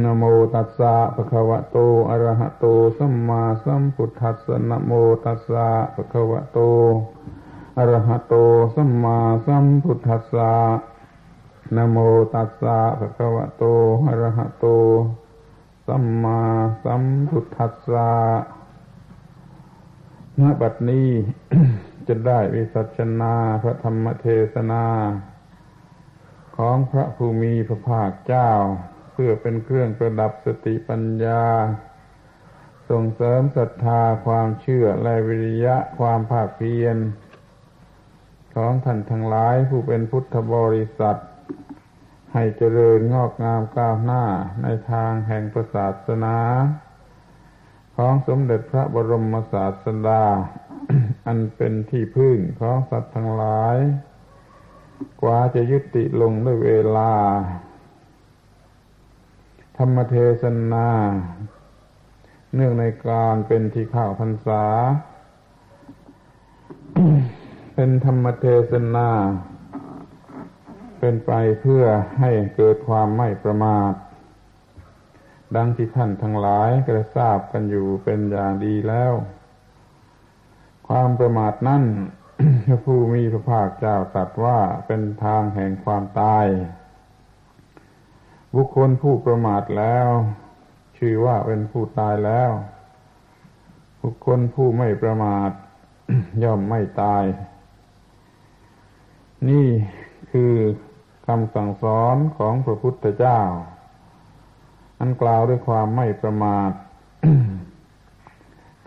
นโมตัสสะภะคะวะโต อะระหะโต สัมมาสัมพุทธัสสะนโมตัสสะภะคะวะโต อะระหะโต สัมมาสัมพุทธัสสะนโมตัสสะภะคะวะโต อะระหะโต สัมมาสัมพุทธัสสะณบัดนี้จะได้วิสัชนาพระธรรมเทศนา ของพระภูมิพระภาคเจ้า เพื่อเป็นเครื่องประดับสติปัญญา ส่งเสริมศรัทธาความเชื่อและวิริยะความภาคเพียรของท่านทั้งหลายผู้เป็นพุทธบริษัท ให้เจริญงอกงามก้าวหน้าในทางแห่งศาสนา ของสมเด็จพระบรมศาสดา อันเป็นที่พึ่งของสัตว์ทั้งหลาย กว่าจะยุติลงด้วยเวลา รรมเทศนา เนื่องในการเป็นที่ข้าวพรรษา เป็นธรรมเทศนา เป็นไปเพื่อให้เกิดความไม่ประมาท ดังที่ท่านทั้งหลายกระทราบกันอยู่เป็นอย่างดีแล้ว ความประมาทนั่นพระผู้มีพระภาคเจ้าตรัสว่าเป็นทางแห่งความตาย บุคคลผู้ประมาทแล้ว ชื่อว่าเป็นผู้ตายแล้ว บุคคลผู้ไม่ประมาท ย่อมไม่ตาย นี่คือคำสั่งสอนของพระพุทธเจ้า อันกล่าวด้วยความไม่ประมาท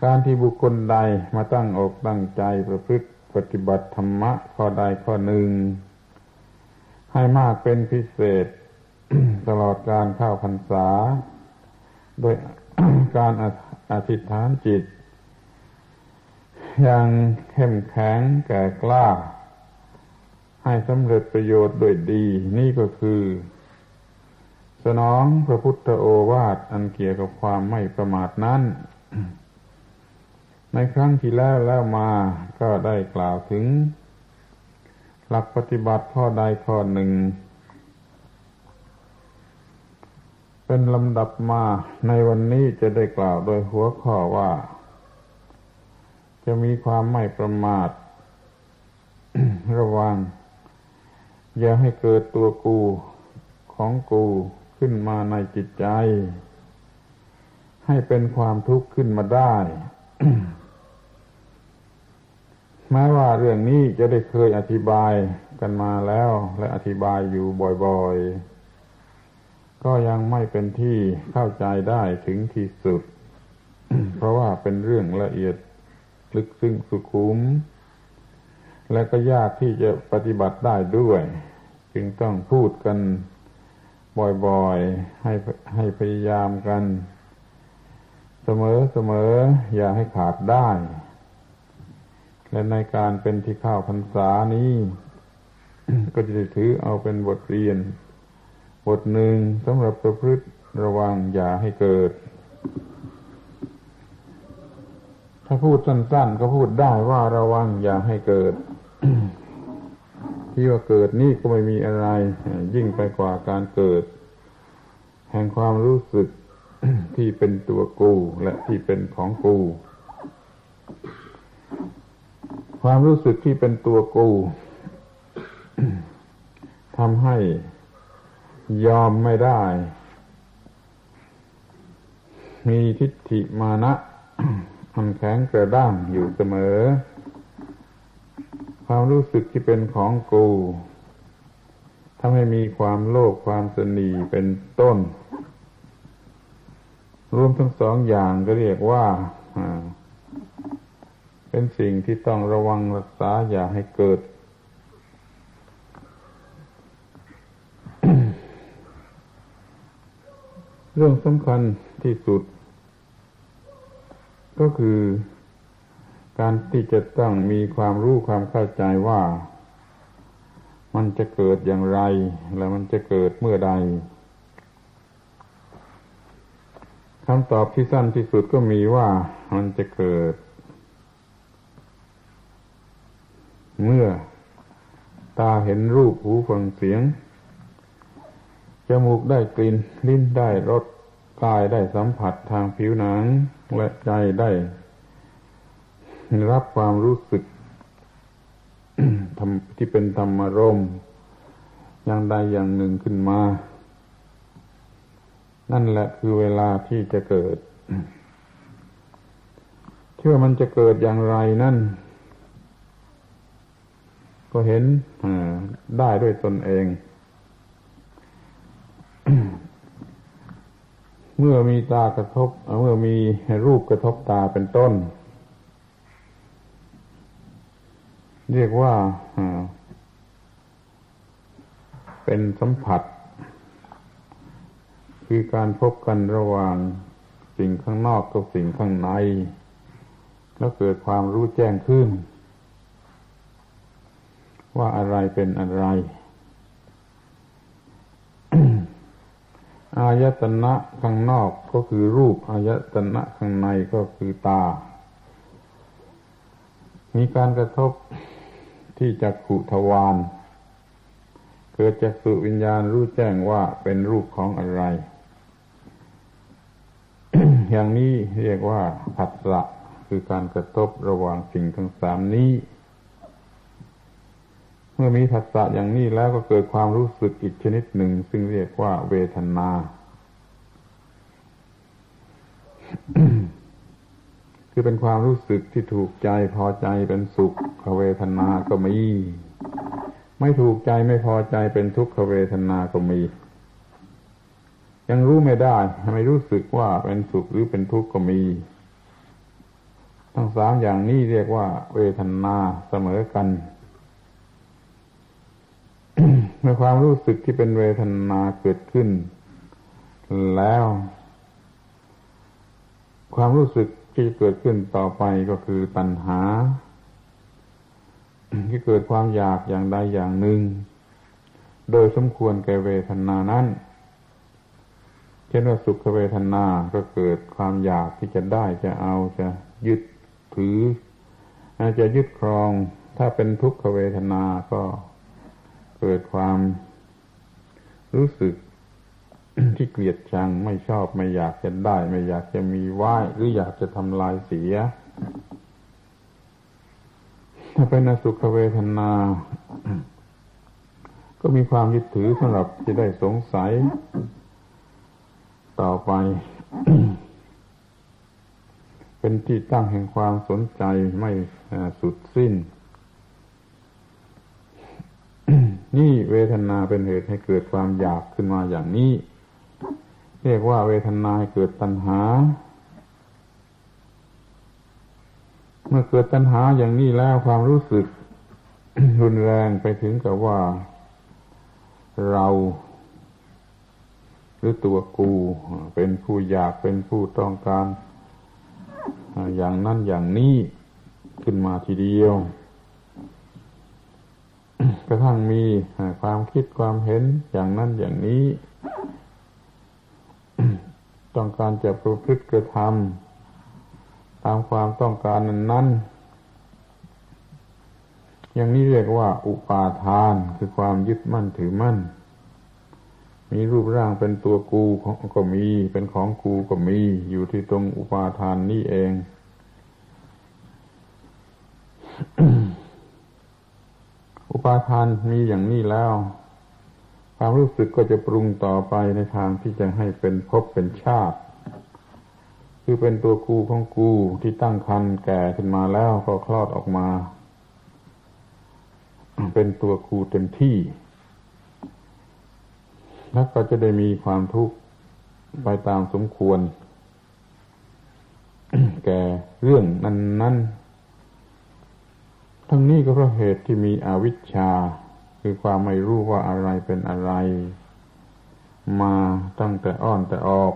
การที่บุคคลใดมาตั้งอกตั้งใจประพฤติปฏิบัติธรรมะข้อใดข้อหนึ่ง ให้มากเป็นพิเศษ ตลอดการเข้าพรรษา โดยการอธิษฐานจิต อย่างเข้มแข็งแก่กล้า ให้สำเร็จประโยชน์โดยดี นี่ก็คือสนองพระพุทธโอวาทอันเกี่ยวกับความไม่ประมาทนั้น ในครั้งที่แล้วแล้วมาก็ได้กล่าวถึง หลักปฏิบัติข้อใดข้อหนึ่ง เป็นลำดับมาในวันนี้จะได้กล่าวโดยหัวข้อว่า จะมีความไม่ประมาท ระวัง อย่าให้เกิดตัวกูของกูขึ้นมาในจิตใจ ให้เป็นความทุกข์ขึ้นมาได้แม้ว่าเรื่องนี้จะได้เคยอธิบายกันมาแล้ว และอธิบายอยู่บ่อยๆ ก็ยังไม่เป็นที่เข้าใจได้ถึงที่สุด เพราะว่าเป็นเรื่องละเอียดลึกซึ้งสุขุม และก็ยากที่จะปฏิบัติได้ด้วย จึงต้องพูดกันบ่อยๆ ให้ให้พยายามกัน เสมอเสมออย่าให้ขาดได้ และในการเป็นที่ข้าวพรรษานี้ ก็จะถือเอาเป็นบทเรียน บทหนึ่งสำหรับประพฤติระวังอย่าให้เกิด ถ้าพูดสั้นๆ ก็พูดได้ว่าระวังอย่าให้เกิด ที่ว่าเกิดนี่ก็ไม่มีอะไร ยิ่งไปกว่าการเกิด แห่งความรู้สึกที่เป็นตัวกูและที่เป็นของกู ความรู้สึกที่เป็นตัวกูทำให้ ยอมไม่ได้ มีทิฏฐิมานะอันแข็งกระด้างอยู่เสมอ ความรู้สึกที่เป็นของกูทำให้มีความโลภความสนีเป็นต้น รวมทั้งสองอย่างก็เรียกว่า เป็นสิ่งที่ต้องระวังรักษาอย่าให้เกิด เรื่องสำคัญที่สุด ก็คือ การที่จะต้องมีความรู้ความเข้าใจว่า มันจะเกิดอย่างไร และมันจะเกิดเมื่อใดคำตอบที่สั้นที่สุดก็มีว่ามันจะเกิด เมื่อตาเห็นรูปหูฟังเสียง จมูกได้กลิ่น ลิ้นได้รสกายได้สัมผัสทางผิวหนัง และใจได้รับความรู้สึกที่เป็นธรรมารมอย่างใดอย่างหนึ่งขึ้นมา นั่นแหละคือเวลาที่จะเกิดเชื่อมันจะเกิดอย่างไรนั่น ก็เห็นได้ด้วยตนเอง เมื่อมีตากระทบ เมื่อมีรูปกระทบตาเป็นต้น เรียกว่าเป็นสัมผัส คือการพบกันระหว่างสิ่งข้างนอกกับสิ่งข้างใน แล้วเกิดความรู้แจ้งขึ้น ว่าอะไรเป็นอะไร อายตนะข้างนอกก็คือรูปอายตนะข้างในก็คือตา มีการกระทบที่จักขุทวารเกิดจากสุวิญญาณรู้แจ้งว่าเป็นรูปของอะไร อย่างนี้เรียกว่าผัสสะคือการกระทบระหว่างสิ่งทั้งสามนี้ เมื่อมีผัสสะอย่างนี้แล้วก็เกิดความรู้สึกอีกชนิดหนึ่ง ซึ่งเรียกว่าเวทนา คือเป็นความรู้สึกที่ถูกใจพอใจเป็นสุขเวทนาก็มี ไม่ถูกใจไม่พอใจเป็นทุกขเวทนาก็มี ยังรู้ไม่ได้ไม่รู้สึกว่าเป็นสุขหรือเป็นทุกข์ก็มี ทั้งสามอย่างนี้เรียกว่า เวทนาเสมอกัน มื่อความรู้สึกที่เป็นเวทนาเกิดขึ้น แล้ว ความรู้สึกที่เกิดขึ้นต่อไปก็คือตัณหา ที่เกิดความอยากอย่างใดอย่างหนึ่ง โดยสมควรแก่เวทนานั้นเช่นว่าสุขเวทนาก็เกิดความอยากที่จะได้จะเอาจะยึดถืออาจจะยึดครอง ถ้าเป็นทุกขเวทนาก็ เกิดความรู้สึกที่เกลียดชังไม่ชอบไม่อยากจะได้ ไม่อยากจะมีไหวหรืออยากจะทำลายเสีย ถ้าเป็นอสุขเวทนา ก็มีความยึดถือสำหรับจะได้สงสัย ต่อไป เป็นที่ตั้งแห่งความสนใจไม่สุดสิ้น นี่เวทนาเป็นเหตุให้เกิดความอยากขึ้นมาอย่างนี้ เรียกว่าเวทนาเกิดตัณหา เมื่อเกิดตัณหาอย่างนี้แล้วความรู้สึก รุนแรงไปถึงกับว่า เรา หรือตัวกูเป็นผู้อยากเป็นผู้ต้องการ อย่างนั้นอย่างนี้ขึ้นมาทีเดียว กระทั่งมีความคิดความเห็นอย่างนั้นอย่างนี้ ต้องการจะประพฤติกระทำตามความต้องการนั้นอย่างนี้เรียกว่า อุปาทานคือความยึดมั่นถือมั่น มีรูปร่างเป็นตัวกูก็มี เป็นของกูก็มี อยู่ที่ตรงอุปาทานนี่เอง ปาทานมีอย่างนี้แล้ว ความรู้สึกก็จะปรุงต่อไปในทางที่จะให้เป็นภพเป็นชาติ คือเป็นตัวกูของกูที่ตั้งคันแก่ขึ้นมาแล้วก็คลอดออกมา เป็นตัวกูเต็มที่ แล้วก็จะได้มีความทุกข์ไปตามสมควร แก่เรื่องนั้น ๆ ทั้งนี้ก็เพราะเหตุที่มีอวิชชา คือความไม่รู้ว่าอะไรเป็นอะไร มาตั้งแต่อ้อนแต่ออก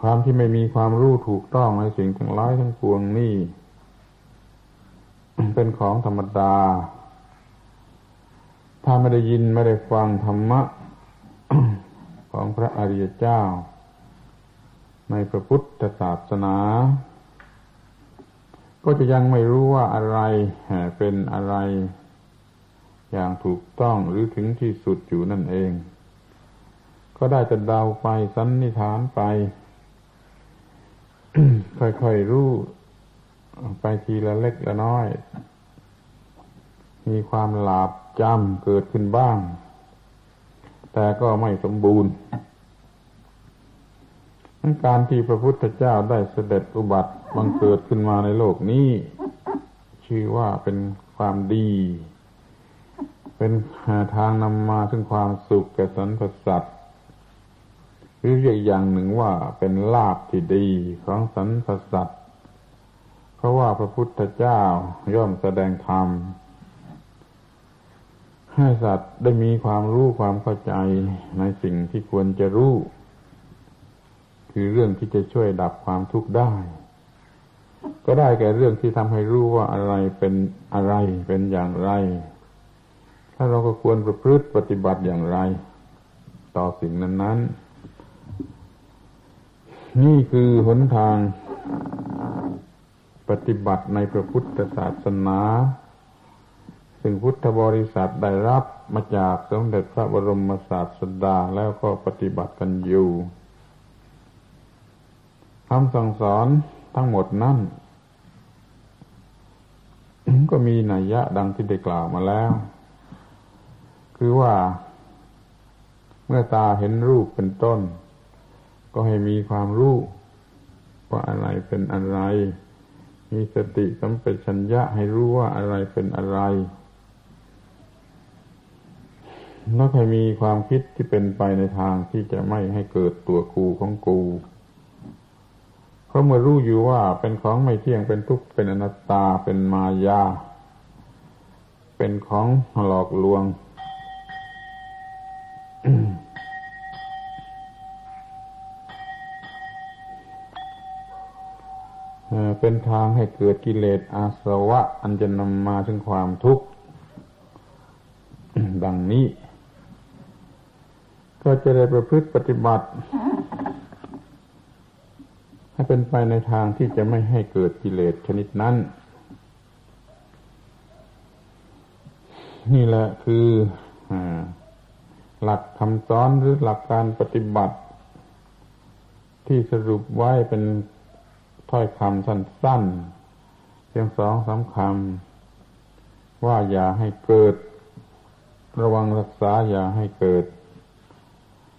ความที่ไม่มีความรู้ถูกต้องในสิ่งทั้งหลายทั้งปวงนี่ เป็นของธรรมดา ถ้าไม่ได้ยินไม่ได้ฟังธรรมะของพระอริยเจ้า ในพระพุทธศาสนา ก็จะยังไม่รู้ว่าอะไรเป็นอะไร อย่างถูกต้องหรือถึงที่สุดอยู่นั่นเอง ก็ได้แต่เดาไปสันนิษฐานไป ค่อยๆรู้ไปทีละเล็กละน้อย มีความหลาบจำเกิดขึ้นบ้าง แต่ก็ไม่สมบูรณ์การที่พระพุทธเจ้าได้เสด็จอุบัติ บังเกิดขึ้นมาในโลกนี้ ชื่อว่าเป็นความดี เป็นหาทางนำมาถึงความสุขแก่สรรพสัตว์หรือเรียกอย่างหนึ่งว่าเป็นลาภที่ดีของสรรพสัตว์เพราะว่าพระพุทธเจ้าย่อมแสดงธรรมให้สัตว์ได้มีความรู้ความเข้าใจในสิ่งที่ควรจะรู้ คือเรื่องที่จะช่วยดับความทุกข์ได้ ก็ได้แก่เรื่องที่ทำให้รู้ว่าอะไรเป็นอะไรเป็นอย่างไร ถ้าเราก็ควรประพฤติปฏิบัติอย่างไร ต่อสิ่งนั้น ๆ นี่คือหนทางปฏิบัติในพระพุทธศาสนา ซึ่งพุทธบริษัทได้รับมาจากสมเด็จพระบรมศาสดาแล้วก็ปฏิบัติกันอยู่คำสั่งสอน ทั้งหมดนั่นก็มีนัยยะดังที่ได้กล่าวมาแล้ว คือว่า เมื่อตาเห็นรูปเป็นต้น ก็ให้มีความรู้ว่าอะไรเป็นอะไร มีสติสัมปชัญญะให้รู้ว่าอะไรเป็นอะไร แล้วให้มีความคิดที่เป็นไปในทางที่จะไม่ให้เกิดตัวกูของกู เพราะเมื่อรู้อยู่ว่าเป็นของไม่เที่ยงเป็นทุกข์เป็นอนัตตาเป็นมายา เป็นของหลอกลวงเป็นทางให้เกิดกิเลสอาสวะ อันจะนำมาถึงความทุกข์ ดังนี้ ก็จะได้ประพฤติปฏิบัติ ให้เป็นไปในทางที่จะไม่ให้เกิดกิเลสชนิดนั้น นี่แหละคือหลักคำสอนหรือหลักการปฏิบัติ ที่สรุปไว้เป็นถ้อยคำสั้นๆเพียงสองสาคำว่าอย่าให้เกิด ระวังรักษาอย่าให้เกิด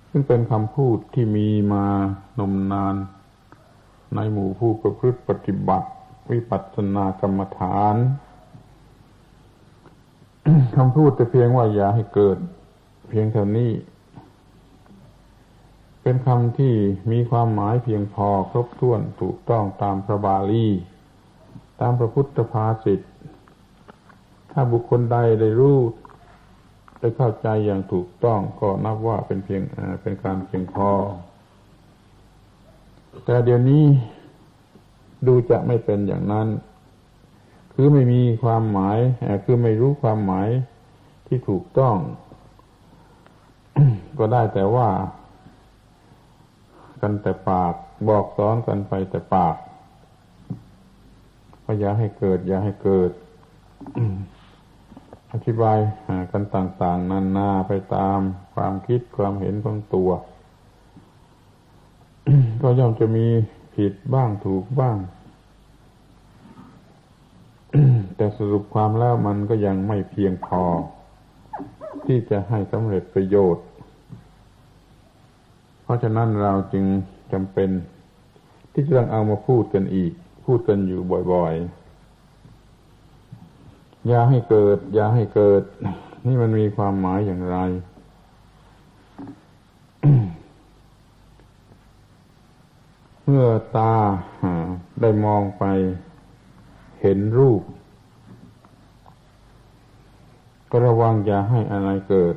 ซึ่งเป็นคำพูดที่มีมานมนาน ในหมู่ผู้ประพฤติปฏิบัติ วิปัสสนากรรมฐานคำพูดแต่เพียงว่าอย่าให้เกิด เพียงเท่านี้ เป็นคำที่มีความหมายเพียงพอครบถ้วนถูกต้องตามพระบาลี ตามพระพุทธภาษิตถ้าบุคคลใดได้รู้ได้เข้าใจอย่างถูกต้องก็นับว่าเป็นเพียงเป็นการเพียงพอ แต่เดี๋ยวนี้ดูจะไม่เป็นอย่างนั้น คือไม่มีความหมายคือไม่รู้ความหมายที่ถูกต้อง ก็ได้แต่ว่า กันแต่ปากบอกสอนกันไปแต่ปากว่าอย่าให้เกิด อย่าให้เกิด อธิบายกันต่าง ๆนานาไปตามความคิดความเห็นของตัว ก็ย่อมจะมีผิดบ้างถูกบ้าง แต่สรุปความแล้วมันก็ยังไม่เพียงพอ ที่จะให้สำเร็จประโยชน์ เพราะฉะนั้นเราจึงจำเป็น ที่จะต้องเอามาพูดกันอีก พูดกันอยู่บ่อยๆ อย่าให้เกิด อย่าให้เกิด นี่มันมีความหมายอย่างไร เมื่อตาได้มองไปเห็นรูป ก็ระวังอย่าให้อะไรเกิด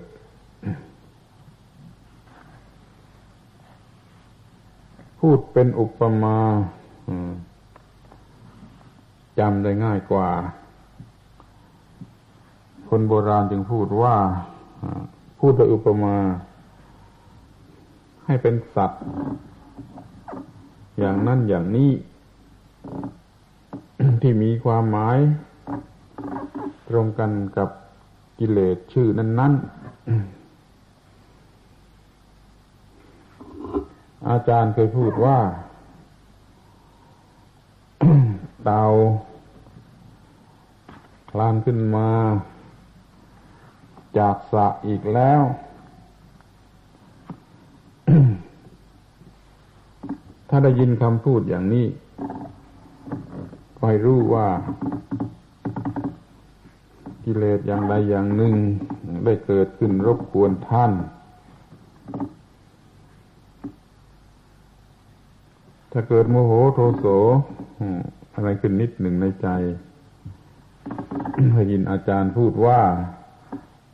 พูดเป็นอุปมาจำได้ง่ายกว่า คนโบราณจึงพูดว่า พูดโดยอุปมา ให้เป็นสัตว์ อย่างนั้นอย่างนี้ ที่มีความหมาย ตรงกันกับกิเลสชื่อนั้น ๆ อาจารย์เคยพูดว่าเตาคลานขึ้นมา จากสะอีกแล้ว ถ้าได้ยินคำพูดอย่างนี้ก็ให้รู้ว่ากิเลสอย่างใดอย่างหนึ่ง ได้เกิดขึ้นรบกวนท่าน ถ้าเกิดโมโหโทโสอะไรขึ้นนิดหนึ่งในใจได้ยินอาจารย์พูดว่า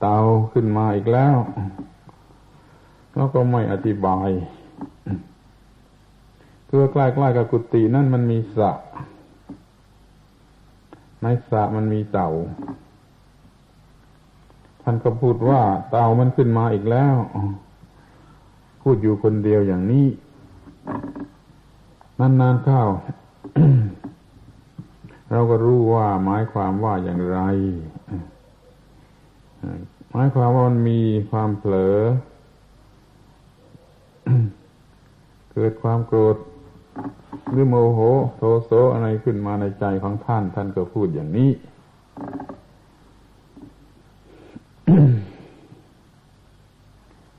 เตาขึ้นมาอีกแล้ว แล้วก็ไม่อธิบาย ตัวใกล้ๆกับกุฏินั่นมันมีสระในสระมันมีเต่า ท่านก็พูดว่าเต่ามันขึ้นมาอีกแล้ว พูดอยู่คนเดียวอย่างนี้ นานๆเข้า เราก็รู้ว่าหมายความว่าอย่างไร หมายความว่ามันมีความเผลอ เกิดความโกรธ หรือโมโหโทโสอะไรขึ้นมาในใจของท่าน ท่านก็พูดอย่างนี้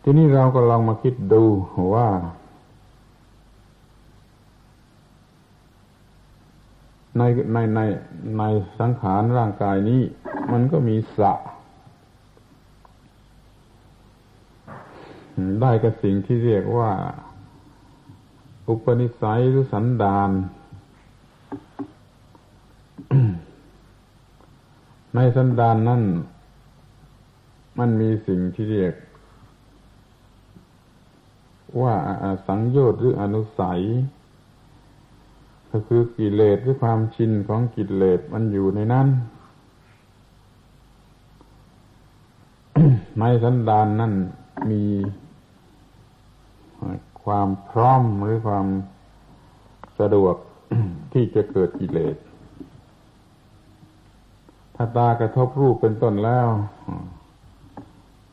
ทีนี้เราก็ลองมาคิดดูว่า ในในในในสังขารร่างกายนี้ มันก็มีสะ ได้กับสิ่งที่เรียกว่า อุปนิสัยหรือสันดานในสันดานนั่นมันมีสิ่งที่เรียก ว่าสังโยชน์หรืออนุสัย ก็คือกิเลสหรือความชินของกิเลสมันอยู่ในนั้นในสันดานนั่นมี ความพร้อมหรือความสะดวกที่จะเกิดกิเลส ถ้าตากระทบรูปเป็นต้นแล้ว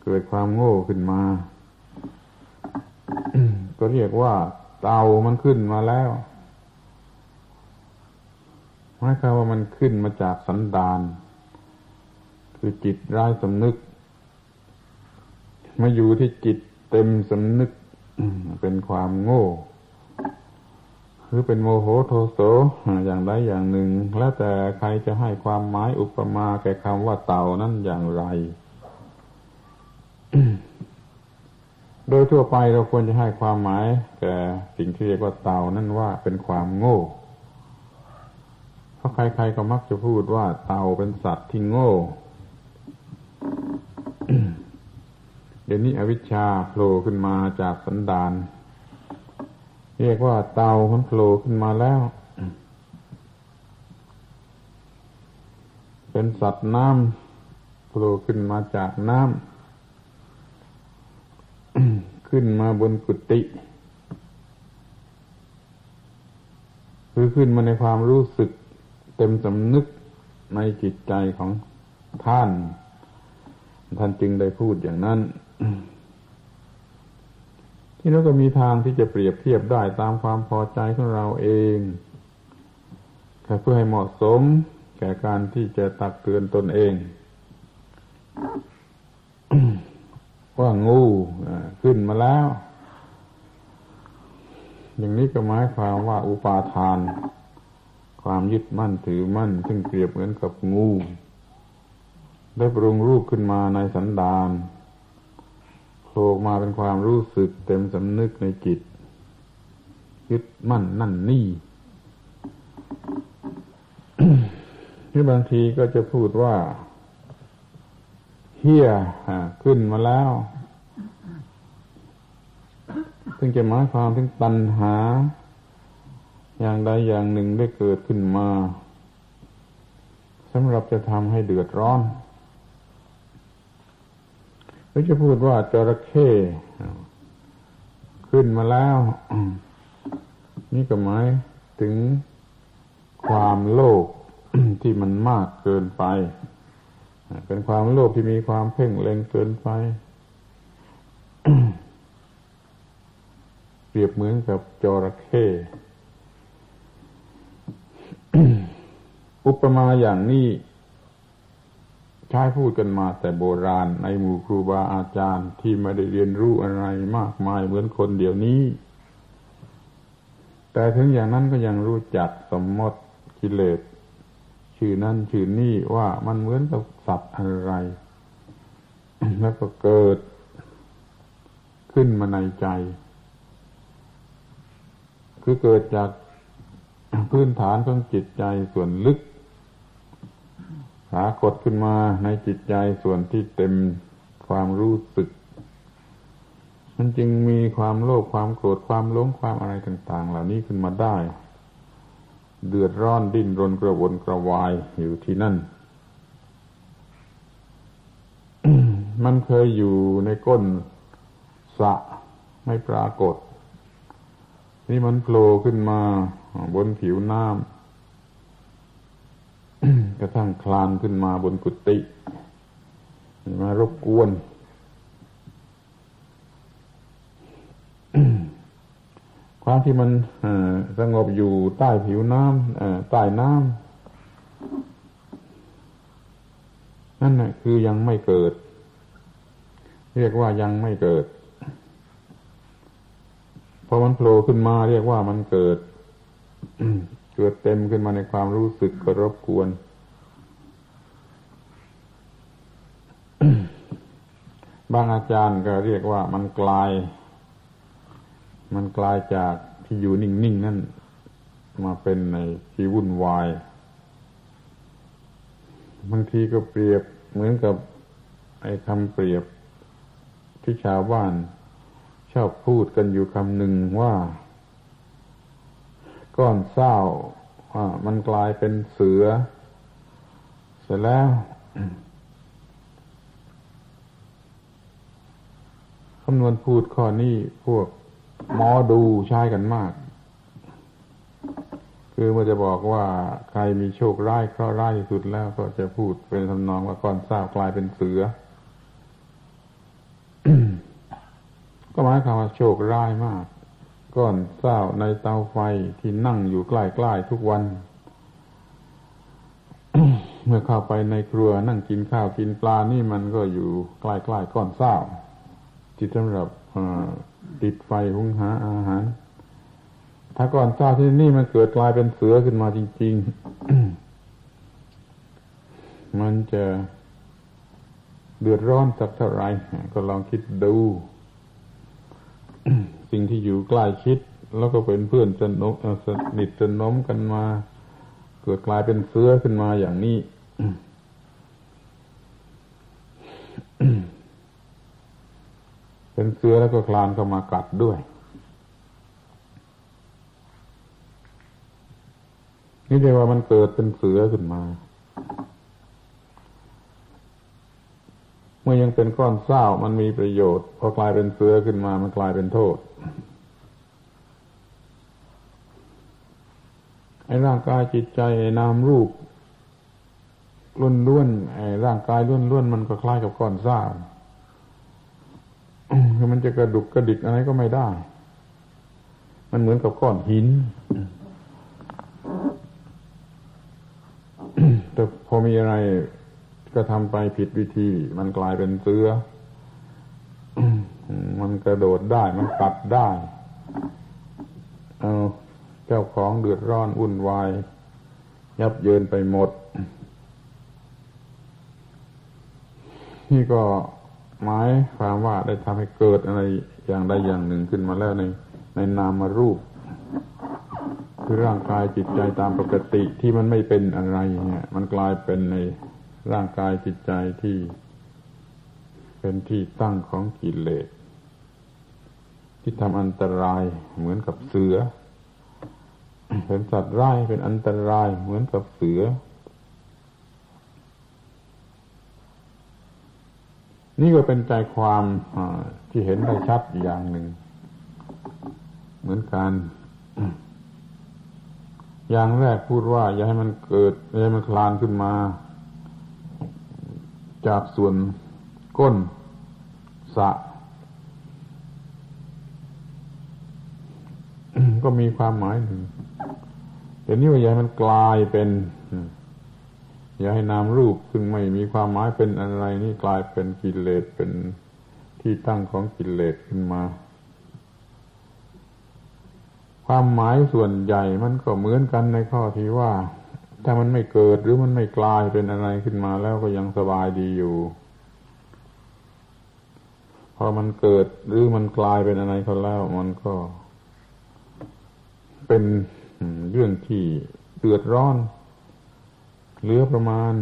เกิดความโง่ขึ้นมา ก็เรียกว่าเตามันขึ้นมาแล้วหมายความว่ามันขึ้นมาจากสันดาน คือจิตร้ายสำนึก มาอยู่ที่จิตเต็มสำนึก เป็นความโง่ หรือเป็นโมโหโทโสอย่างใดอย่างหนึ่ง แล้วแต่ใครจะให้ความหมายอุปมาแก่คำว่าเต่านั้นอย่างไร โดยทั่วไปเราควรจะให้ความหมายแก่สิ่งที่เรียกว่าเต่านั่นว่าเป็นความโง่ เพราะใครๆก็มักจะพูดว่าเต่าเป็นสัตว์ที่โง่ เดี๋ยวนี้อวิชชาโผล่ขึ้นมาจากสันดาน เรียกว่าเต่ามันโผล่ขึ้นมาแล้ว เป็นสัตว์น้ำโผล่ขึ้นมาจากน้ำขึ้นมาบนกุฏิคือขึ้นมาในความรู้สึกเต็มสำนึกในจิตใจของท่าน ท่านจึงได้พูดอย่างนั้น ที่เราก็มีทางที่จะเปรียบเทียบได้ตามความพอใจของเราเองเพื่อให้เหมาะสมแก่การที่จะตักเตือนตนเอง ว่างูขึ้นมาแล้ว อย่างนี้ก็หมายความว่าอุปาทาน ความยึดมั่นถือมั่น ซึ่งเปรียบเหมือนกับงู ได้ปรุงรูปขึ้นมาในสันดาน โผล่มาเป็นความรู้สึกเต็มสำนึกในจิต ยึดมั่นนั่นนี่ที่บางทีก็จะพูดว่าเฮียขึ้นมาแล้ว ซึ่งจะหมายความถึงตัณหา อย่างใดอย่างหนึ่งได้เกิดขึ้นมาสำหรับจะทำให้เดือดร้อน หรือจะพูดว่าจระเข้ขึ้นมาแล้ว นี่ก็หมายถึงความโลภที่มันมากเกินไป เป็นความโลภที่มีความเพ่งเล็งเกินไปหรืรียบเหมือนกับจระเข้อุปมาอย่างนี้ ใช้พูดกันมาแต่โบราณในหมู่ครูบาอาจารย์ที่ไม่ได้เรียนรู้อะไรมากมายเหมือนคนเดี๋ยวนี้ แต่ถึงอย่างนั้นก็ยังรู้จักสมมติกิเลสชื่อนั่นชื่อนี่ว่ามันเหมือนกับสัตว์อะไร แล้วก็เกิดขึ้นมาในใจ คือเกิดจากพื้นฐานของจิตใจส่วนลึกากฏขึ้นมาในจิตใจส่วนที่เต็มความรู้สึก มันจึงมีความโลภความโกรธความหลงความอะไรต่าง ๆ เหล่านี้ขึ้นมาได้ เดือดร้อนดิ้นรนกระวนกระวายอยู่ที่นั่น มันเคยอยู่ในก้นสะไม่ปรากฏ นี่มันโผล่ขึ้นมาบนผิวน้ำ กระทั่งคลานขึ้นมาบนกุฏิมารบกวน ความที่มันสงบอยู่ใต้ผิวน้ำใต้น้ำนั่นแหละคือยังไม่เกิด เรียกว่ายังไม่เกิดพอมันโผล่ขึ้นมาเรียกว่ามันเกิด เกิดเต็มขึ้นมาในความรู้สึกก็รบกวน บางอาจารย์ก็เรียกว่ามันกลาย มันกลายจากที่อยู่นิ่งๆนั่น มาเป็นในที่วุ่นวาย บางทีก็เปรียบเหมือนกับไอ้คำเปรียบที่ชาวบ้านชอบพูดกันอยู่คำหนึ่งว่า ก้อนเศร้ามันกลายเป็นเสือ เสร็จแล้วคำนวณพูดข้อนี้พวกหมอดูใช้กันมาก คือมันจะบอกว่าใครมีโชคร้ายเคราะห์ร้ายที่สุดแล้วก็จะพูดเป็นทำนองว่าก้อนเศร้ากลายเป็นเสือ ก็หมายความว่าโชคร้ายมาก ก้อนเศร้าในเตาไฟที่นั่งอยู่ใกล้ๆทุกวัน เมื่อเข้าไปในครัวนั่งกินข้าวกินปลานี่มันก็อยู่ใกล้ๆก้อนเศร้าที่สำหรับติดไฟหุงหาอาหาร ถ้าก้อนเศร้าที่นี่มันเกิดกลายเป็นเสือขึ้นมาจริง ๆ มันจะเดือดร้อนสักเท่าไหร่ก็ลองคิดดู สิ่งที่อยู่ใกล้ชิด แล้วก็เป็นเพื่อนสนสนิทสนมกันมา เกิดกลายเป็นเสื้อขึ้นมาอย่างนี้เป็นเสื้อแล้วก็คลานเข้ามากัดด้วยนี่เรียกว่ามันเกิดเป็นเสือขึ้นมา เมื่อยังเป็นก้อนเศร้ามันมีประโยชน์ พอกลายเป็นเสือขึ้นมามันกลายเป็นโทษไอ้ร่างกายจิตใจนามรูปล้วนล้วนไอ้ร่างกายล้วนล้วนมันก็คล้ายกับก้อนซ่าคือมันจะกระดุกกระดิกอะไรก็ไม่ได้ มันเหมือนกับก้อนหิน แต่พอมีอะไร ก็ทำไปผิดวิธี มันกลายเป็นเสือมันกระโดดได้มันกัดได้เอาเจ้าของเดือดร้อนวุ่นวาย ยับเยินไปหมด นี่ก็หมายความว่าได้ทำให้เกิดอะไรอย่างใดอย่างหนึ่งขึ้นมาแล้วในในนามรูป คือร่างกายจิตใจตามปกติที่มันไม่เป็นอะไรเนี่ย มันกลายเป็นใน ร่างกายจิตใจที่เป็นที่ตั้งของกิเลสที่ทำอันตรายเหมือนกับเสือ เป็นสัตว์ร้ายเป็นอันตรายเหมือนกับเสือ นี่ก็เป็นใจความที่เห็นได้ชัดอย่างหนึ่ง เหมือนกันอย่างแรกพูดว่า อย่าให้มันเกิดอย่าให้มันคลานขึ้นมา จากส่วนก้นสะ ก็มีความหมายหนึ่งเดี๋ยวนี้ว่าอย่ามันกลายเป็น อย่าให้นามรูปซึ่งไม่มีความหมายเป็นอะไรนี่กลายเป็นกิเลสเป็นที่ตั้งของกิเลสขึ้นมา ความหมายส่วนใหญ่มันก็เหมือนกันในข้อที่ว่า ถ้ามันไม่เกิดหรือมันไม่กลายเป็นอะไรขึ้นมาแล้วก็ยังสบายดีอยู่ พอมันเกิดหรือมันกลายเป็นอะไรก็แล้วมันก็ เป็นเรื่องที่เดือดร้อนเหลือประมาณ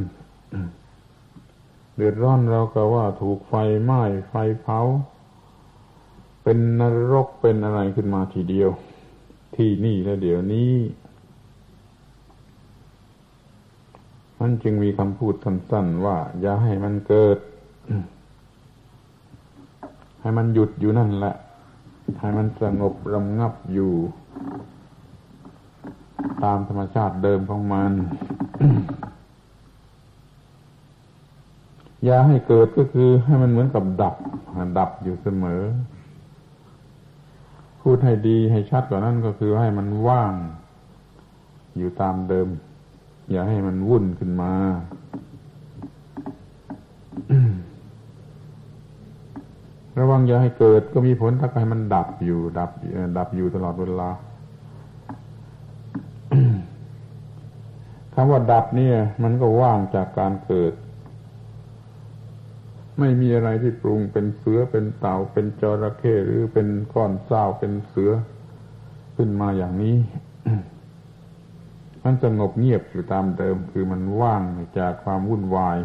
เดือดร้อนเราก็ว่าถูกไฟไหม้ไฟเผาเป็นนรกเป็นอะไรขึ้นมาทีเดียว ที่นี่และเดี๋ยวนี้ มันจึงมีคำพูดสั้นๆว่า อย่าให้มันเกิด ให้มันหยุดอยู่นั่นแหละ ให้มันสงบรำงับอยู่ ตามธรรมชาติเดิมของมัน อย่าให้เกิดก็คือให้มันเหมือนกับดับ ดับอยู่เสมอ พูดให้ดีให้ชัดกว่านั้นก็คือให้มันว่าง อยู่ตามเดิม อย่าให้มันวุ่นขึ้นมา ระวังอย่าให้เกิดก็มีผลถ้าให้มันดับอยู่ ดับดับอยู่ตลอดเวลาคำว่าดับเนี่ย มันก็ว่างจากการเกิด ไม่มีอะไรที่ปรุงเป็นเสือเป็นเต่าเป็นจระเข้หรือเป็นก้อนเศร้าเป็นเสือขึ้นมาอย่างนี้ มันสงบเงียบอยู่ตามเดิม คือมันว่างจากความวุ่นวาย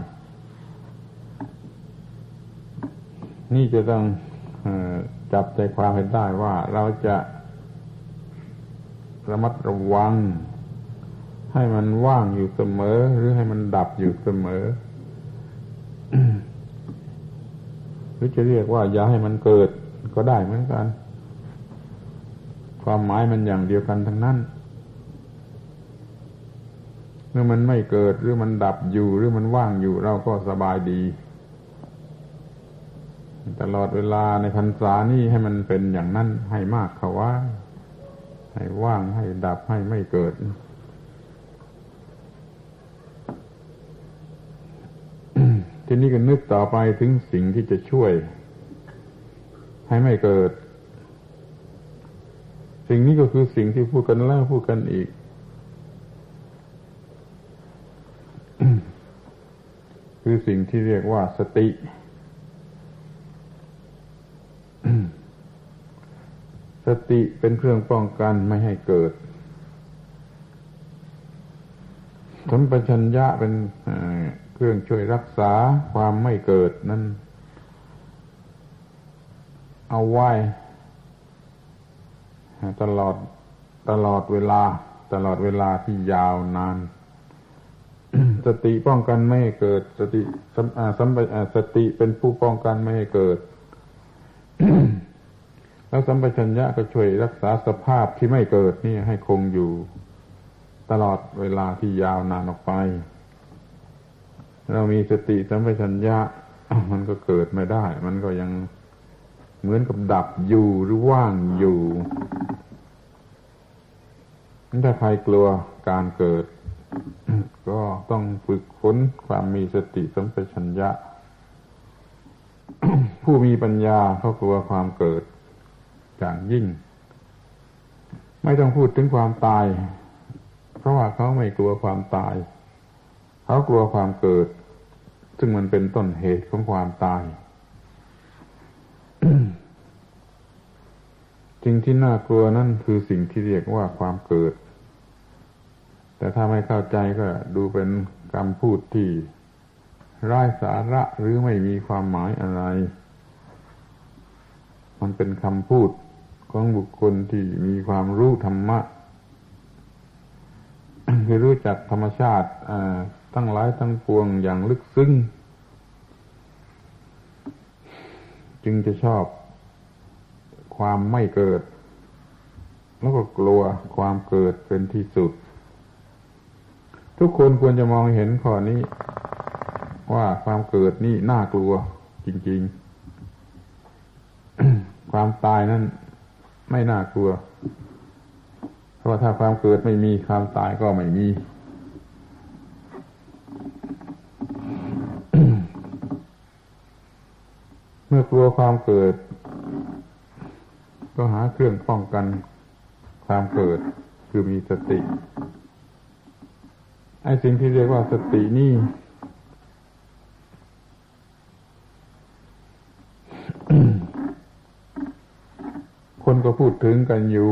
นี่จะต้องจับใจความให้ได้ว่าเราจะระมัดระวัง ให้มันว่างอยู่เสมอ หรือให้มันดับอยู่เสมอ หรือจะเรียกว่าอย่าให้มันเกิดก็ได้เหมือนกัน ความหมายมันอย่างเดียวกันทั้งนั้น เมื่อมันไม่เกิดหรือมันดับอยู่หรือมันว่างอยู่เราก็สบายดี ตลอดเวลาในพรรษานี่ให้มันเป็นอย่างนั้นให้มากเขาว่า ให้ว่างให้ดับให้ไม่เกิดทีนี้ก็นึกต่อไปถึงสิ่งที่จะช่วย ให้ไม่เกิด สิ่งนี้ก็คือสิ่งที่พูดกันแล้วพูดกันอีก คือสิ่งที่เรียกว่าสติ สติเป็นเครื่องป้องกันไม่ให้เกิดสัมปชัญญะเป็นเครื่องช่วยรักษาความไม่เกิดนั้น เอาไว้ ตลอดตลอดเวลา ตลอดเวลาที่ยาวนาน สติป้องกันไม่ให้เกิด สติสัมสัมสติเป็นผู้ป้องกันไม่ให้เกิด แล้วสัมปชัญญะก็ช่วยรักษาสภาพที่ไม่เกิดนี่ให้คงอยู่ ตลอดเวลาที่ยาวนานออกไป เรามีสติสัมปชัญญะมันก็เกิดไม่ได้ มันก็ยังเหมือนกับดับอยู่หรือว่างอยู่ถ้าใครกลัวการเกิด ก็ต้องฝึกฝนความมีสติสัมปชัญญะ ผู้มีปัญญาเขากลัวความเกิดอย่างยิ่ง ไม่ต้องพูดถึงความตาย เพราะว่าเขาไม่กลัวความตาย เขากลัวความเกิด ซึ่งมันเป็นต้นเหตุของความตายสิ่งที่น่ากลัวนั่นคือสิ่งที่เรียกว่าความเกิด แต่ถ้าไม่เข้าใจก็ดูเป็นคำพูดที่ไร้สาระหรือไม่มีความหมายอะไร มันเป็นคำพูดของบุคคลที่มีความรู้ธรรมะ คือรู้จักธรรมชาติทั้งหลายทั้งปวงอย่างลึกซึ้ง จึงจะชอบความไม่เกิด แล้วก็กลัวความเกิดเป็นที่สุด ทุกคนควรจะมองเห็นข้อนี้ ว่าความเกิดนี่น่ากลัว จริง ๆ ความตายนั้นไม่น่ากลัว เพราะถ้าความเกิดไม่มีความตายก็ไม่มีเมื่อกลัวความเกิด ก็หาเครื่องป้องกันความเกิดคือมีสติ ไอ้สิ่งที่เรียกว่าสตินี่คนก็พูดถึงกันอยู่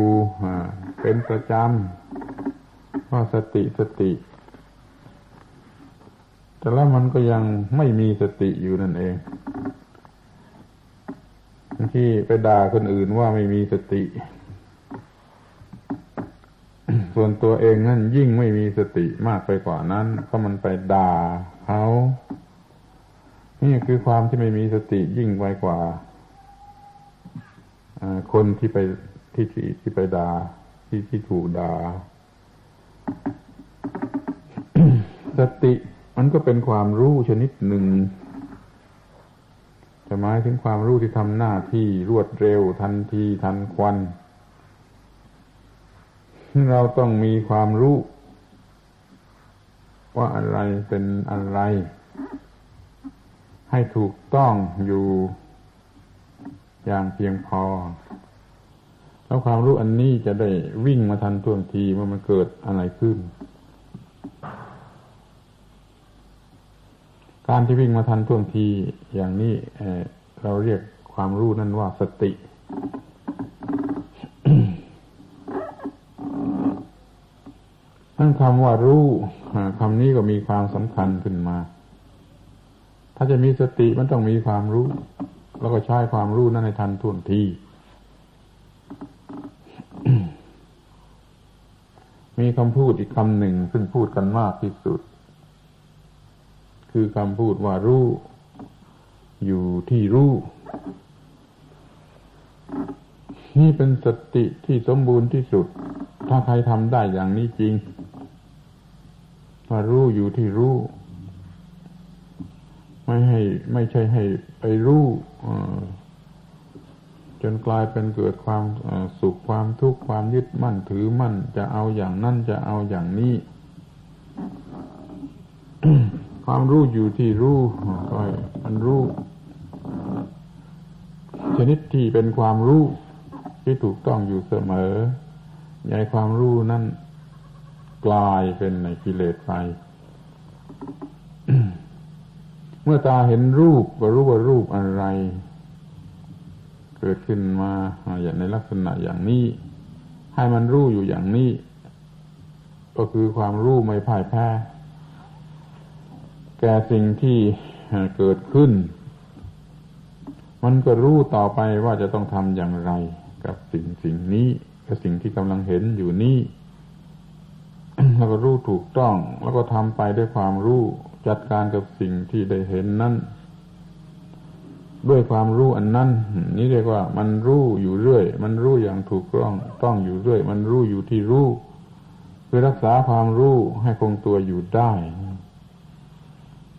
เป็นประจำว่าสติสติ แต่แล้วมันก็ยังไม่มีสติอยู่นั่นเองที่ไปด่าคนอื่นว่าไม่มีสติ ส่วนตัวเองนั่นยิ่งไม่มีสติมากไปกว่านั้นเพราะมันไปด่าเขานี่คือความที่ไม่มีสติยิ่งไปกว่าคนที่ไปที่ที่ที่ไปด่าที่ที่ถูกด่าสติมันก็เป็นความรู้ชนิดหนึ่งจะหมายถึงความรู้ที่ทำหน้าที่รวดเร็วทันทีทันควัน เราต้องมีความรู้ ว่าอะไรเป็นอะไร ให้ถูกต้องอยู่อย่างเพียงพอ แล้วความรู้อันนี้จะได้วิ่งมาทันท่วงทีว่ามันเกิดอะไรขึ้น การที่วิ่งมาทันท่วงทีอย่างนี้เราเรียกความรู้นั่นว่าสติ นั่นคำว่ารู้คำนี้ก็มีความสำคัญขึ้นมา ถ้าจะมีสติมันต้องมีความรู้ แล้วก็ใช้ความรู้นั้นในทันท่วงทีมีคำพูดอีกคำหนึ่งซึ่งพูดกันมากที่สุด คือคำพูดว่ารู้ อยู่ที่รู้นี่เป็นสติที่สมบูรณ์ที่สุด ถ้าใครทำได้อย่างนี้จริง ว่ารู้อยู่ที่รู้ ไม่ให้ไม่ใช่ให้ไปรู้จนกลายเป็นเกิดความสุขความทุกข์ความยึดมั่นถือมั่น จะเอาอย่างนั่นจะเอาอย่างนี้ ความรู้อยู่ที่รู้ก็มันรู้ชนิดที่เป็นความรู้ที่ถูกต้องอยู่เสมอใหญ่ความรู้นั้น กลายเป็นในกิเลสไป เมื่อตาเห็นรูปก็รู้ว่ารูปอะไร เกิดขึ้นมาอย่างในลักษณะอย่างนี้ ให้มันรู้อยู่อย่างนี้ ก็คือความรู้ไม่พ่ายแพ้ แก่สิ่งที่เกิดขึ้น มันก็รู้ต่อไปว่าจะต้องทำอย่างไร กับสิ่งสิ่งนี้ กับสิ่งที่กำลังเห็นอยู่นี้ แล้วก็รู้ถูกต้อง แล้วก็ทำไปด้วยความรู้จัดการกับสิ่งที่ได้เห็นนั้นด้วยความรู้อันนั้น นี่เรียกว่า มันรู้อยู่เรื่อย มันรู้อย่างถูกต้องต้องอยู่เรื่อย มันรู้อยู่ที่รู้เพื่อรักษาความรู้ให้คงตัวอยู่ได้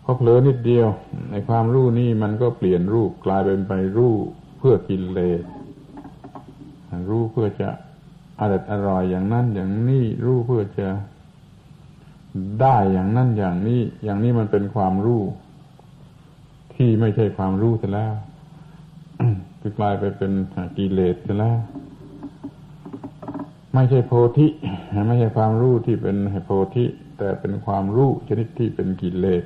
พอเผลอนิดเดียว ในความรู้นี่มันก็เปลี่ยนรูปกลายเป็นไปรู้เพื่อกินเลยรู้เพื่อจะอร่อยอร่อยอย่างนั้นอย่างนี้รู้เพื่อจะ ได้อย่างนั้นอย่างนี้ อย่างนี้มันเป็นความรู้ ที่ไม่ใช่ความรู้เสียแล้วคือกลายไปเป็นกิเลสเสียแล้วไม่ใช่โพธิไม่ใช่ความรู้ที่เป็นโพธิ แต่เป็นความรู้ชนิดที่เป็นกิเลส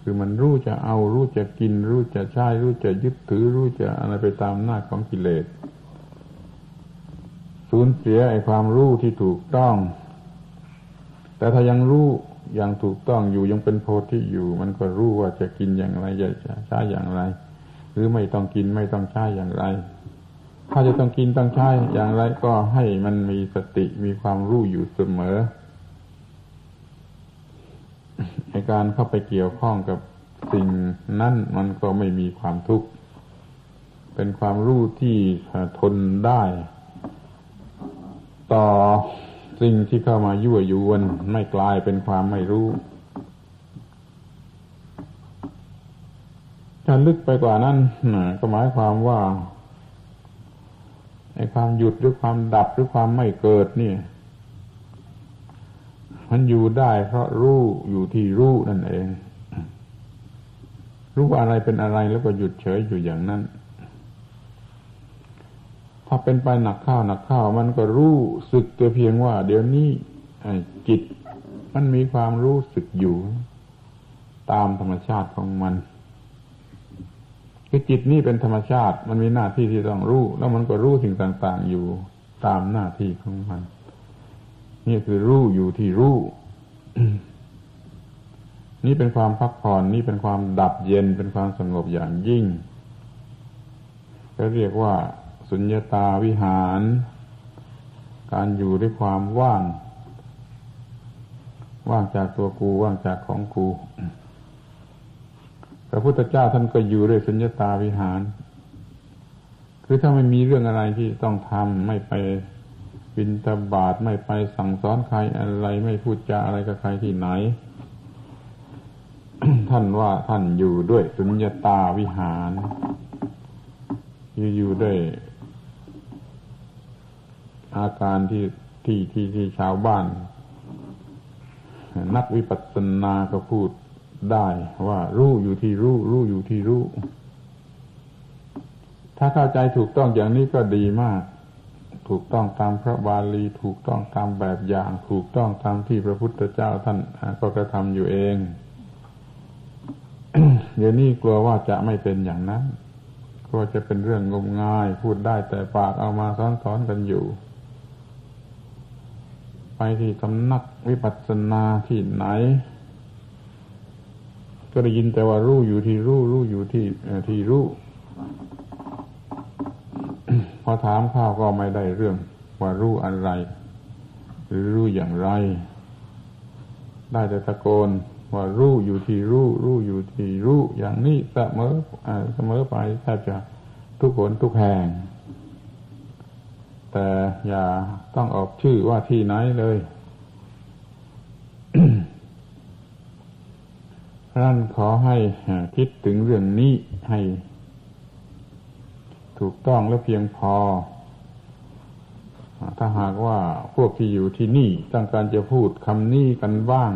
คือมันรู้จะเอารู้จะกิน รู้จะใช้รู้จะยึดถือ รู้จะอะไรไปตามหน้าของกิเลสสูญเสียไอ้ความรู้ที่ถูกต้อง แต่ถ้ายังรู้อย่างถูกต้องอยู่ยังเป็นโพธิอยู่ มันก็รู้ว่าจะกินอย่างไรจะใช้อย่างไร หรือไม่ต้องกินไม่ต้องใช้อย่างไร ถ้าจะต้องกินต้องใช้อย่างไรก็ให้มันมีสติมีความรู้อยู่เสมอในการเข้าไปเกี่ยวข้องกับสิ่งนั้นมันก็ไม่มีความทุกข์ เป็นความรู้ที่ทนได้ ต่อ สิ่งที่เข้ามายั่วยวนไม่กลายเป็นความไม่รู้ถ้าลึกไปกว่านั้นก็หมายความว่าอ้ความหยุดหรือความดับหรือความไม่เกิดนี่มันอยู่ได้เพราะรู้อยู่ที่รู้นั่นเอง รู้ว่าอะไรเป็นอะไรแล้วก็หยุดเฉยอยู่อย่างนั้น ถ้าเป็นไปหนักข้าวหนักข้าวมันก็รู้สึกแตัวเพียงว่า เดี๋ยวนี้จิตมันมีความรู้สึกอยู่ ตามธรรมชาติของมันคือจิตนี่เป็นธรรมชาติ มันมีหน้าที่ที่ต้องรู้ แล้วมันก็รู้สิ่งต่าง ๆ อยู่ตามหน้าที่ของมัน นี่คือรู้อยู่ที่รู้ นี่เป็นความพักผ่อน นี่เป็นความดับเย็น เป็นความสงบอย่างยิ่งเขาเรียกว่า สุญญตาวิหาร การอยู่ด้วยความว่าง ว่างจากตัวกูว่างจากของกู พระพุทธเจ้าท่านก็อยู่ด้วยสุญญตาวิหาร คือถ้าไม่มีเรื่องอะไรที่ต้องทำไม่ไปบินตบาทไม่ไปสั่งสอนใครอะไรไม่พูดจาอะไรกับใครที่ไหน ท่านว่าท่านอยู่ด้วยสุญญตาวิหาร อยู่อยู่ด้วย อาการที่ที่ที่ที่ชาวบ้าน นักวิปัสสนาก็พูดได้ว่ารู้อยู่ที่รู้ รู้อยู่ที่รู้ ถ้าเข้าใจถูกต้องอย่างนี้ก็ดีมาก ถูกต้องตามพระบาลีถูกต้องตามแบบอย่าง ถูกต้องตามที่พระพุทธเจ้าท่านก็กระทำอยู่เองเดี๋ยวนี้กลัวว่าจะไม่เป็นอย่างนั้นกลัวจะเป็นเรื่องงมงาย พูดได้แต่ปากเอามาซ้อนๆกันอยู่ ไปที่สำนักวิปัสสนาที่ไหน ก็ได้ยินแต่ว่ารู้อยู่ที่รู้รู้อยู่ที่ที่รู้พอถามข้าวก็ไม่ได้เรื่อง ว่ารู้อะไร หรือรู้อย่างไร ได้แต่ตะโกนว่ารู้อยู่ที่รู้รู้อยู่ที่รู้อย่างนี้เสมอเสมอไปแทบจะทุกคนทุกแห่ง แต่อย่าต้องออกชื่อว่าที่ไหนเลยนั่นขอให้คิดถึงเรื่องนี้ให้ ถูกต้องและเพียงพอ ถ้าหากว่าพวกที่อยู่ที่นี่ต้องการจะพูดคำนี้กันบ้าง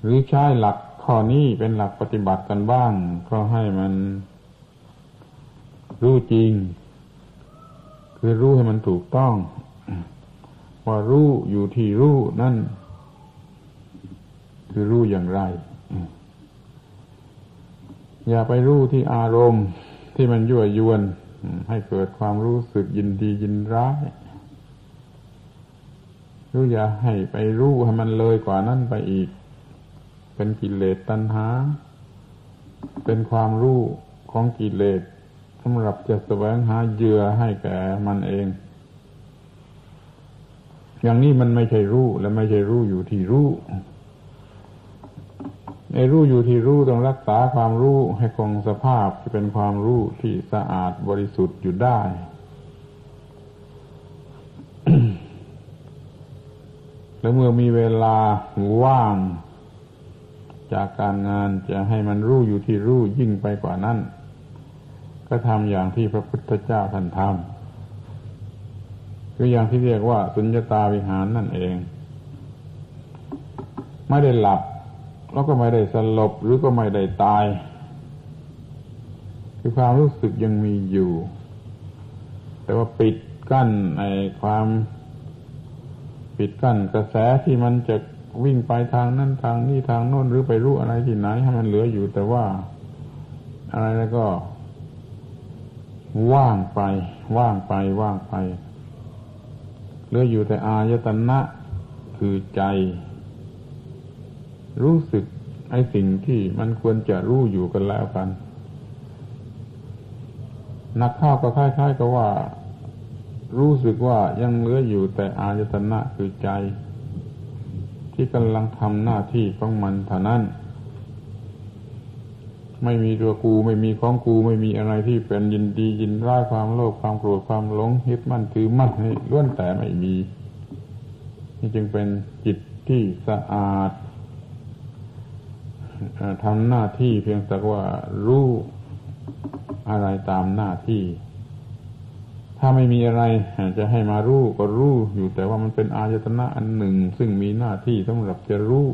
หรือใช้หลักข้อนี้เป็นหลักปฏิบัติกันบ้าง ก็ให้มันรู้จริง คือรู้ให้มันถูกต้อง ว่ารู้อยู่ที่รู้นั่น คือรู้อย่างไร อย่าไปรู้ที่อารมณ์ที่มันยั่วยวน ให้เกิดความรู้สึกยินดียินร้ายรู้อย่าให้ไปรู้ให้มันเลยกว่านั้นไปอีก เป็นกิเลสตัณหา เป็นความรู้ของกิเลส สำหรับจะแสวงหาเหยื่อให้แก่มันเอง อย่างนี้มันไม่ใช่รู้และไม่ใช่รู้อยู่ที่รู้ในรู้อยู่ที่รู้ต้องรักษาความรู้ให้คงสภาพที่เป็นความรู้ที่สะอาดบริสุทธิ์อยู่ได้ แล้วเมื่อมีเวลาว่าง จากการงานจะให้มันรู้อยู่ที่รู้ยิ่งไปกว่านั้น ก็ทำอย่างที่พระพุทธเจ้าท่านทำคืออย่างที่เรียกว่า สุญญตาวิหารนั่นเอง ไม่ได้หลับ แล้วก็ไม่ได้สลบหรือก็ไม่ได้ตาย คือความรู้สึกยังมีอยู่ แต่ว่าปิดกั้นไอ้ความปิดกั้นกระแสที่มันจะวิ่งไปทางนั้นทางนี้ทางโน้นหรือไปรู้อะไรที่ไหนให้มันเหลืออยู่แต่ว่า อะไรแล้วก็ ว่างไป ว่างไปว่างไปเหลืออยู่แต่อายตนะคือใจ รู้สึกไอ้สิ่งที่มันควรจะรู้อยู่กันแล้วกัน นักข้าวก็คล้ายๆกับว่า รู้สึกว่ายังเหลืออยู่แต่อายตนะคือใจ ที่กำลังทำหน้าที่ของมันเท่านั้น ไม่มีตัวกูไม่มีของกูไม่มีอะไรที่เป็นยินดียินร้ายความโลภความโกรธความหลงยึดมั่นถือมั่นให้ล้วนแต่ไม่มี นี่จึงเป็นจิตที่สะอาดทำหน้าที่เพียงแต่ว่ารู้อะไรตามหน้าที่ ถ้าไม่มีอะไรจะให้มารู้ก็รู้อยู่แต่ว่ามันเป็นอายตนะอันหนึ่ง ซึ่งมีหน้าที่สำหรับจะรู้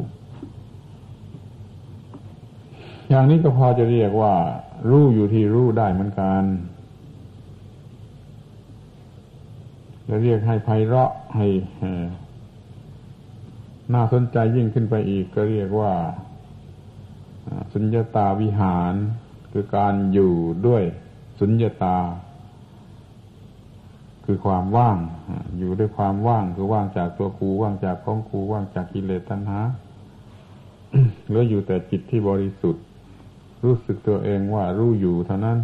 อย่างนี้ก็พอจะเรียกว่า รู้อยู่ที่รู้ได้เหมือนกันจะเรียกให้ไพเราะให้น่าสนใจยิ่งขึ้นไปอีก ก็เรียกว่าสุญญาตาวิหาร คือการอยู่ด้วยสุญญาตา คือความว่าง อยู่ด้วยความว่างคือว่างจากตัวกูว่างจากของกูว่างจากกิเลสตัณหาเหลืออยู่แต่จิตที่บริสุทธิ์ รู้สึกตัวเองว่ารู้อยู่เท่านั้น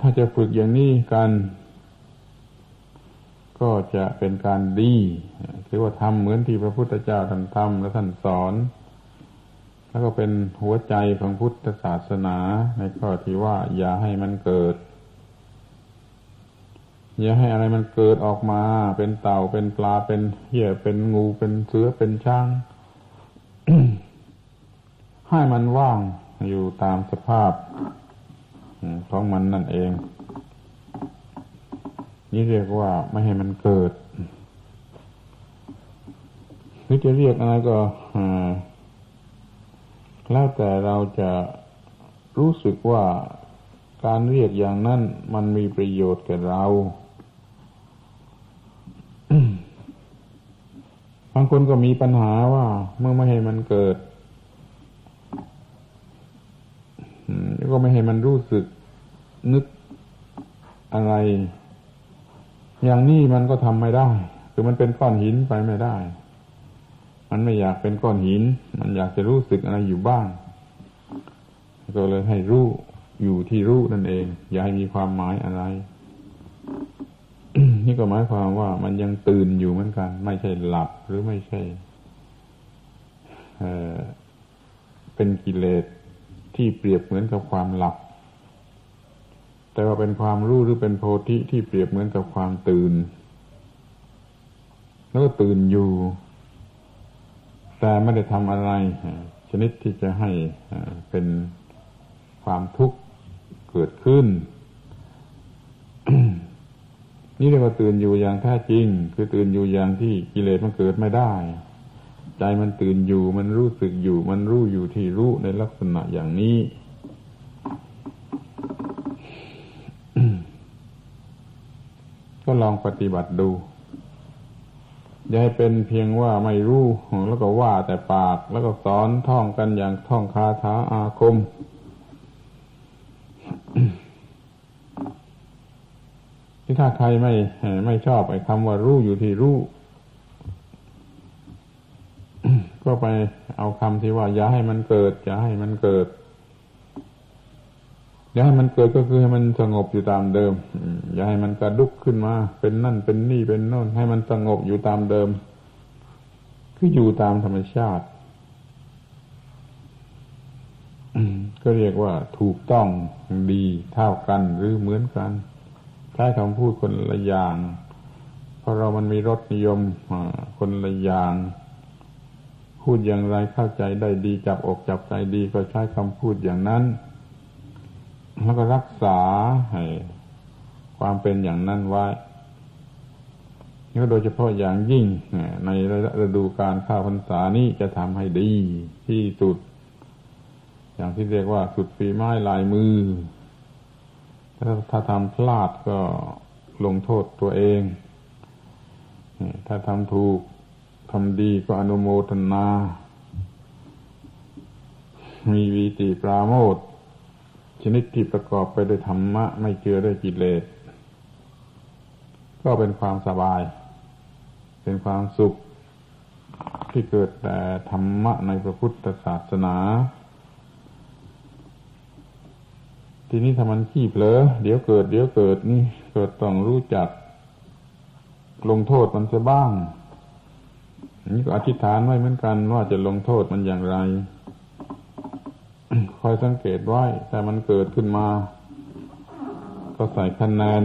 ถ้าจะฝึกอย่างนี้กัน ก็จะเป็นการดีคือว่าทำเหมือนที่พระพุทธเจ้าท่านทำและท่านสอน แล้วก็เป็นหัวใจของพุทธศาสนาในข้อที่ว่า อย่าให้มันเกิด อย่าให้อะไรมันเกิดออกมา เป็นเต่าเป็นปลาเป็นเหี้ยเป็นงูเป็นเสือเป็นช้าง ให้มันว่างอยู่ตามสภาพของมันนั่นเอง นี่เรียกว่าไม่ให้มันเกิด หรือจะเรียกอะไรก็แล้วแต่เราจะรู้สึกว่าการเรียกอย่างนั้นมันมีประโยชน์แก่เราบางคนก็มีปัญหาว่าเมื่อไม่ให้มันเกิด ก็ไม่ให้มันรู้สึกนึกอะไร อย่างนี้มันก็ทำไม่ได้ คือมันเป็นก้อนหินไปไม่ได้ มันไม่อยากเป็นก้อนหิน มันอยากจะรู้สึกอะไรอยู่บ้าง ก็เลยให้รู้อยู่ที่รู้นั่นเอง อย่าให้มีความหมายอะไร นี่ก็หมายความว่ามันยังตื่นอยู่เหมือนกัน ไม่ใช่หลับหรือไม่ใช่เป็นกิเลส ที่เปรียบเหมือนกับความหลับ แต่ว่าเป็นความรู้หรือเป็นโพธิที่เปรียบเหมือนกับความตื่น แล้วก็ตื่นอยู่ แต่ไม่ได้ทำอะไร ชนิดที่จะให้เป็นความทุกข์เกิดขึ้น นี่เรียกว่าตื่นอยู่อย่างแท้จริง คือตื่นอยู่อย่างที่กิเลสมันเกิดไม่ได้ ใจมันตื่นอยู่ มันรู้สึกอยู่ มันรู้อยู่ที่รู้ในลักษณะอย่างนี้ ก็ลองปฏิบัติดู อย่าให้เป็นเพียงว่าไม่รู้ แล้วก็ว่าแต่ปาก แล้วก็สอนท่องกันอย่างท่องคาถาอาคมที่ถ้าใครไม่ไม่ชอบไอ้คำว่ารู้อยู่ที่รู้ ก็ไปเอาคำที่ว่า อย่าให้มันเกิด อย่าให้มันเกิด อย่าให้มันเกิดก็คือให้มันสงบอยู่ตามเดิม อย่าให้มันกระดุกขึ้นมา เป็นนั่นเป็นนี่เป็นโน่น ให้มันสงบอยู่ตามเดิม คืออยู่ตามธรรมชาติก็เรียกว่าถูกต้องดีเท่ากันหรือเหมือนกันใช้คำพูดคนละอย่าง เพราะเรามันมีรสนิยมคนละอย่าง พูดอย่างไรเข้าใจได้ดีจับอกจับใจดีก็ใช้คำพูดอย่างนั้น แล้วก็รักษาให้ความเป็นอย่างนั้นไว้นี่ก็โดยเฉพาะอย่างยิ่งในฤดูการข้าวพรรษานี้จะทำให้ดีที่สุด อย่างที่เรียกว่าสุดฝีไม้ลายมือ ถ้าถ้าทำพลาดก็ลงโทษตัวเอง ถ้าทำถูก ทำดีก็อนุโมทนา มีวีติปราโมทชนิดที่ประกอบไปด้วยธรรมะ ไม่เจือด้วยกิเลส ก็เป็นความสบาย เป็นความสุขที่เกิดแต่ธรรมะในพระพุทธศาสนา ทีนี้ถ้ามันขี้เผลอเดี๋ยวเกิด เดี๋ยวเกิดนี่เกิดต้องรู้จัก ลงโทษมันจะบ้าง นี่ก็อธิษฐานไว้เหมือนกันว่าจะลงโทษมันอย่างไร คอยสังเกตไว้ แต่มันเกิดขึ้นมา ก็ใส่คะแนน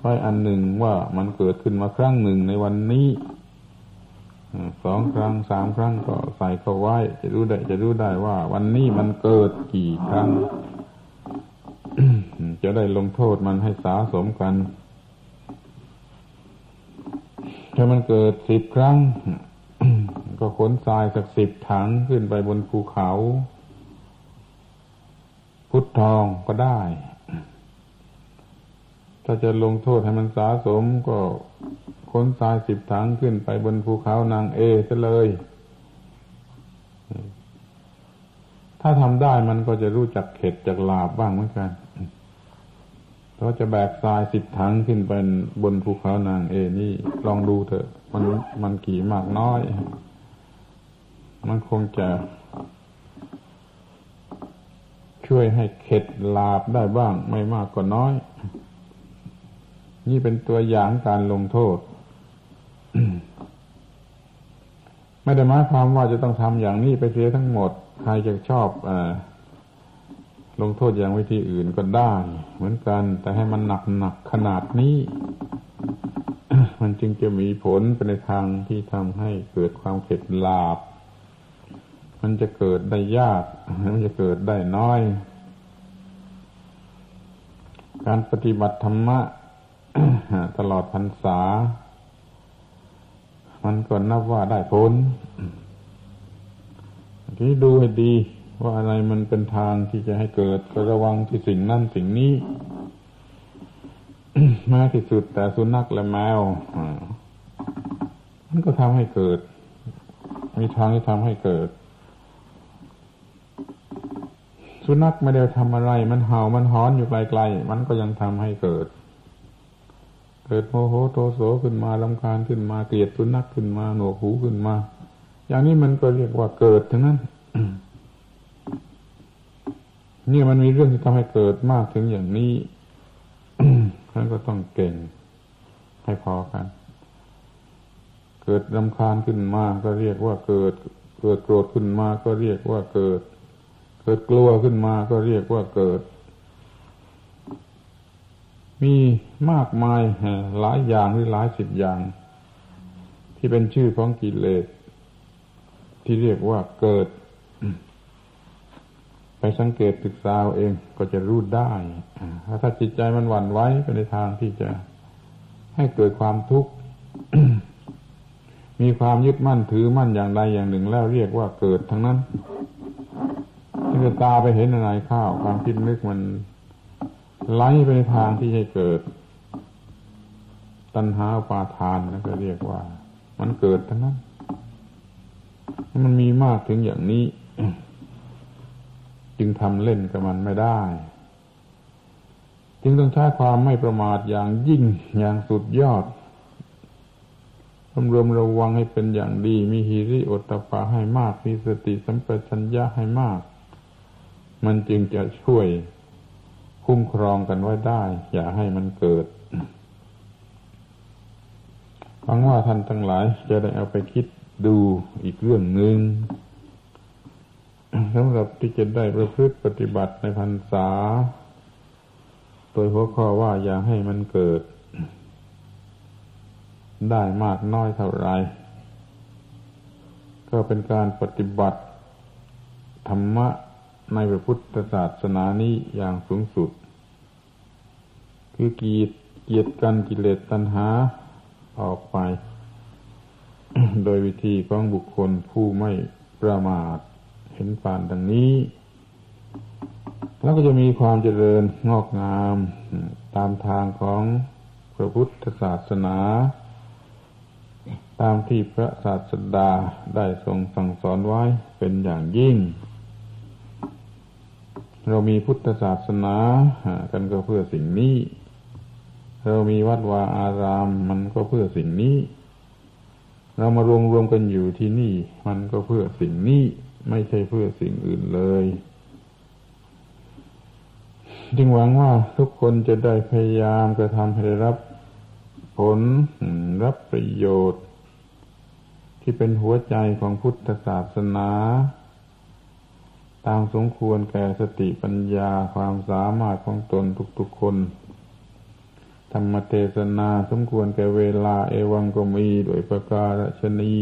ไว้อันหนึ่งว่ามันเกิดขึ้นมาครั้งหนึ่งในวันนี้สองครั้งสามครั้งก็ใส่เข้าไว้ จะรู้ได้จะรู้ได้ว่า วันนี้มันเกิดกี่ครั้ง จะได้ลงโทษมันให้สาสมกันถ้ามันเกิดสิบครั้ง ก็ขนทรายสักสิบถังขึ้นไปบนภูเขา พุทธทองก็ได้ ถ้าจะลงโทษให้มันสาสมก็ขนทรายสิบถังขึ้นไปบนภูเขานางเอซะเลย ถ้าทำได้มันก็จะรู้จักเข็ดจากลาบบ้างเหมือนกันเราจะแบกทรายสิบถังขึ้นไปบนภูเขานางเอนี่ลองดูเถอะ มันมันกี่มากน้อย มันคงจะช่วยให้เข็ดลาบได้บ้าง ไม่มากก็น้อย นี่เป็นตัวอย่างการลงโทษ ไม่ได้หมายความว่าจะต้องทำอย่างนี้ไปเสียทั้งหมด ใครจะชอบอลงโทษอย่างวิธีอื่นก็ได้ เหมือนกัน แต่ให้มันหนักหนักขนาดนี้ มันจึงจะมีผลไปในทางที่ทำให้เกิดความเข็ดลาบ มันจะเกิดได้ยาก มันจะเกิดได้น้อย การปฏิบัติธรรมะตลอดพรรษา มันก็นับว่าได้ผล ทีนี้ดูให้ดีว่าอะไรมันเป็นทางที่จะให้เกิดก็ระวังที่สิ่งนั่นสิ่งนี้ มากที่สุดแต่สุนัขและแมวมันก็ทำให้เกิด มีทางที่ทำให้เกิด สุนัขไม่ได้ทำอะไร มันเห่ามันหอนอยู่ไกลๆมันก็ยังทำให้เกิด เกิดโมโหโทโสขึ้นมาลำคาญขึ้นมาเกลียดสุนัขขึ้นมาหนวกหูขึ้นมา อย่างนี้มันก็เรียกว่าเกิดทั้งนั้นนี่มันมีเรื่องที่ทำให้เกิดมากถึงอย่างนี้ ท่านก็ต้องเก่งให้พอกัน เกิดรำคาญขึ้นมาก็เรียกว่าเกิด เกิดโกรธขึ้นมาก็เรียกว่าเกิด เกิดกลัวขึ้นมาก็เรียกว่าเกิด มีมากมายหลายอย่างหรือหลายสิบอย่าง ที่เป็นชื่อของกิเลสที่เรียกว่าเกิด ไปสังเกตศึกษาเองก็จะรู้ได้ถ้าจิตใจมันหวั่นไหวไปในทางที่จะให้เกิดความทุกข์มีความยึดมั่นถือมั่นอย่างใดอย่างหนึ่งแล้วเรียกว่าเกิดทั้งนั้นที่จตาไปเห็นอะไรข้าว ความคิดนึกมันไหลไปในทางที่ให้เกิด ตัณหาปาทานนั่นก็เรียกว่า มันเกิดทั้งนั้น มันมีมากถึงอย่างนี้ จึงทำเล่นกับมันไม่ได้ จึงต้องใช้ความไม่ประมาทอย่างยิ่งอย่างสุดยอดรวมรวมระวังให้เป็นอย่างดี มีฮิริโอตปาให้มาก มีสติสัมปชัญญะให้มาก มันจึงจะช่วยคุ้มครองกันไว้ได้ อย่าให้มันเกิดหวังว่าท่านทั้งหลายจะได้เอาไปคิดดูอีกเรื่องหนึ่ง สำหรับที่จะได้ประพฤติปฏิบัติในพรรษา โดยหัวข้อว่าอย่าให้มันเกิด ได้มากน้อยเท่าไรก็เป็นการปฏิบัติ ธรรมะในพระพุทธศาสนานี้อย่างสูงสุด คือกีดเกียรติกันกิเลสตัณหาออกไป โดยวิธีของบุคคลผู้ไม่ประมาท เห็นผ่านดังนี้ แล้วก็จะมีความเจริญงอกงามตามทางของพระพุทธศาสนา ตามที่พระศาสดาได้ทรงสั่งสอนไว้เป็นอย่างยิ่ง เรามีพุทธศาสนากันก็เพื่อสิ่งนี้ เรามีวัดวาอารามมันก็เพื่อสิ่งนี้ เรามารวมรวมกันอยู่ที่นี่ มันก็เพื่อสิ่งนี้ ไม่ใช่เพื่อสิ่งอื่นเลย จึงหวังว่าทุกคนจะได้พยายามกระทำให้ได้รับผลรับประโยชน์ ที่เป็นหัวใจของพุทธศาสนา ตามสมควรแก่สติปัญญาความสามารถของตนทุกๆคน ธรรมเทศนาสมควรแก่เวลาเอวังก็มีโดยประการชนี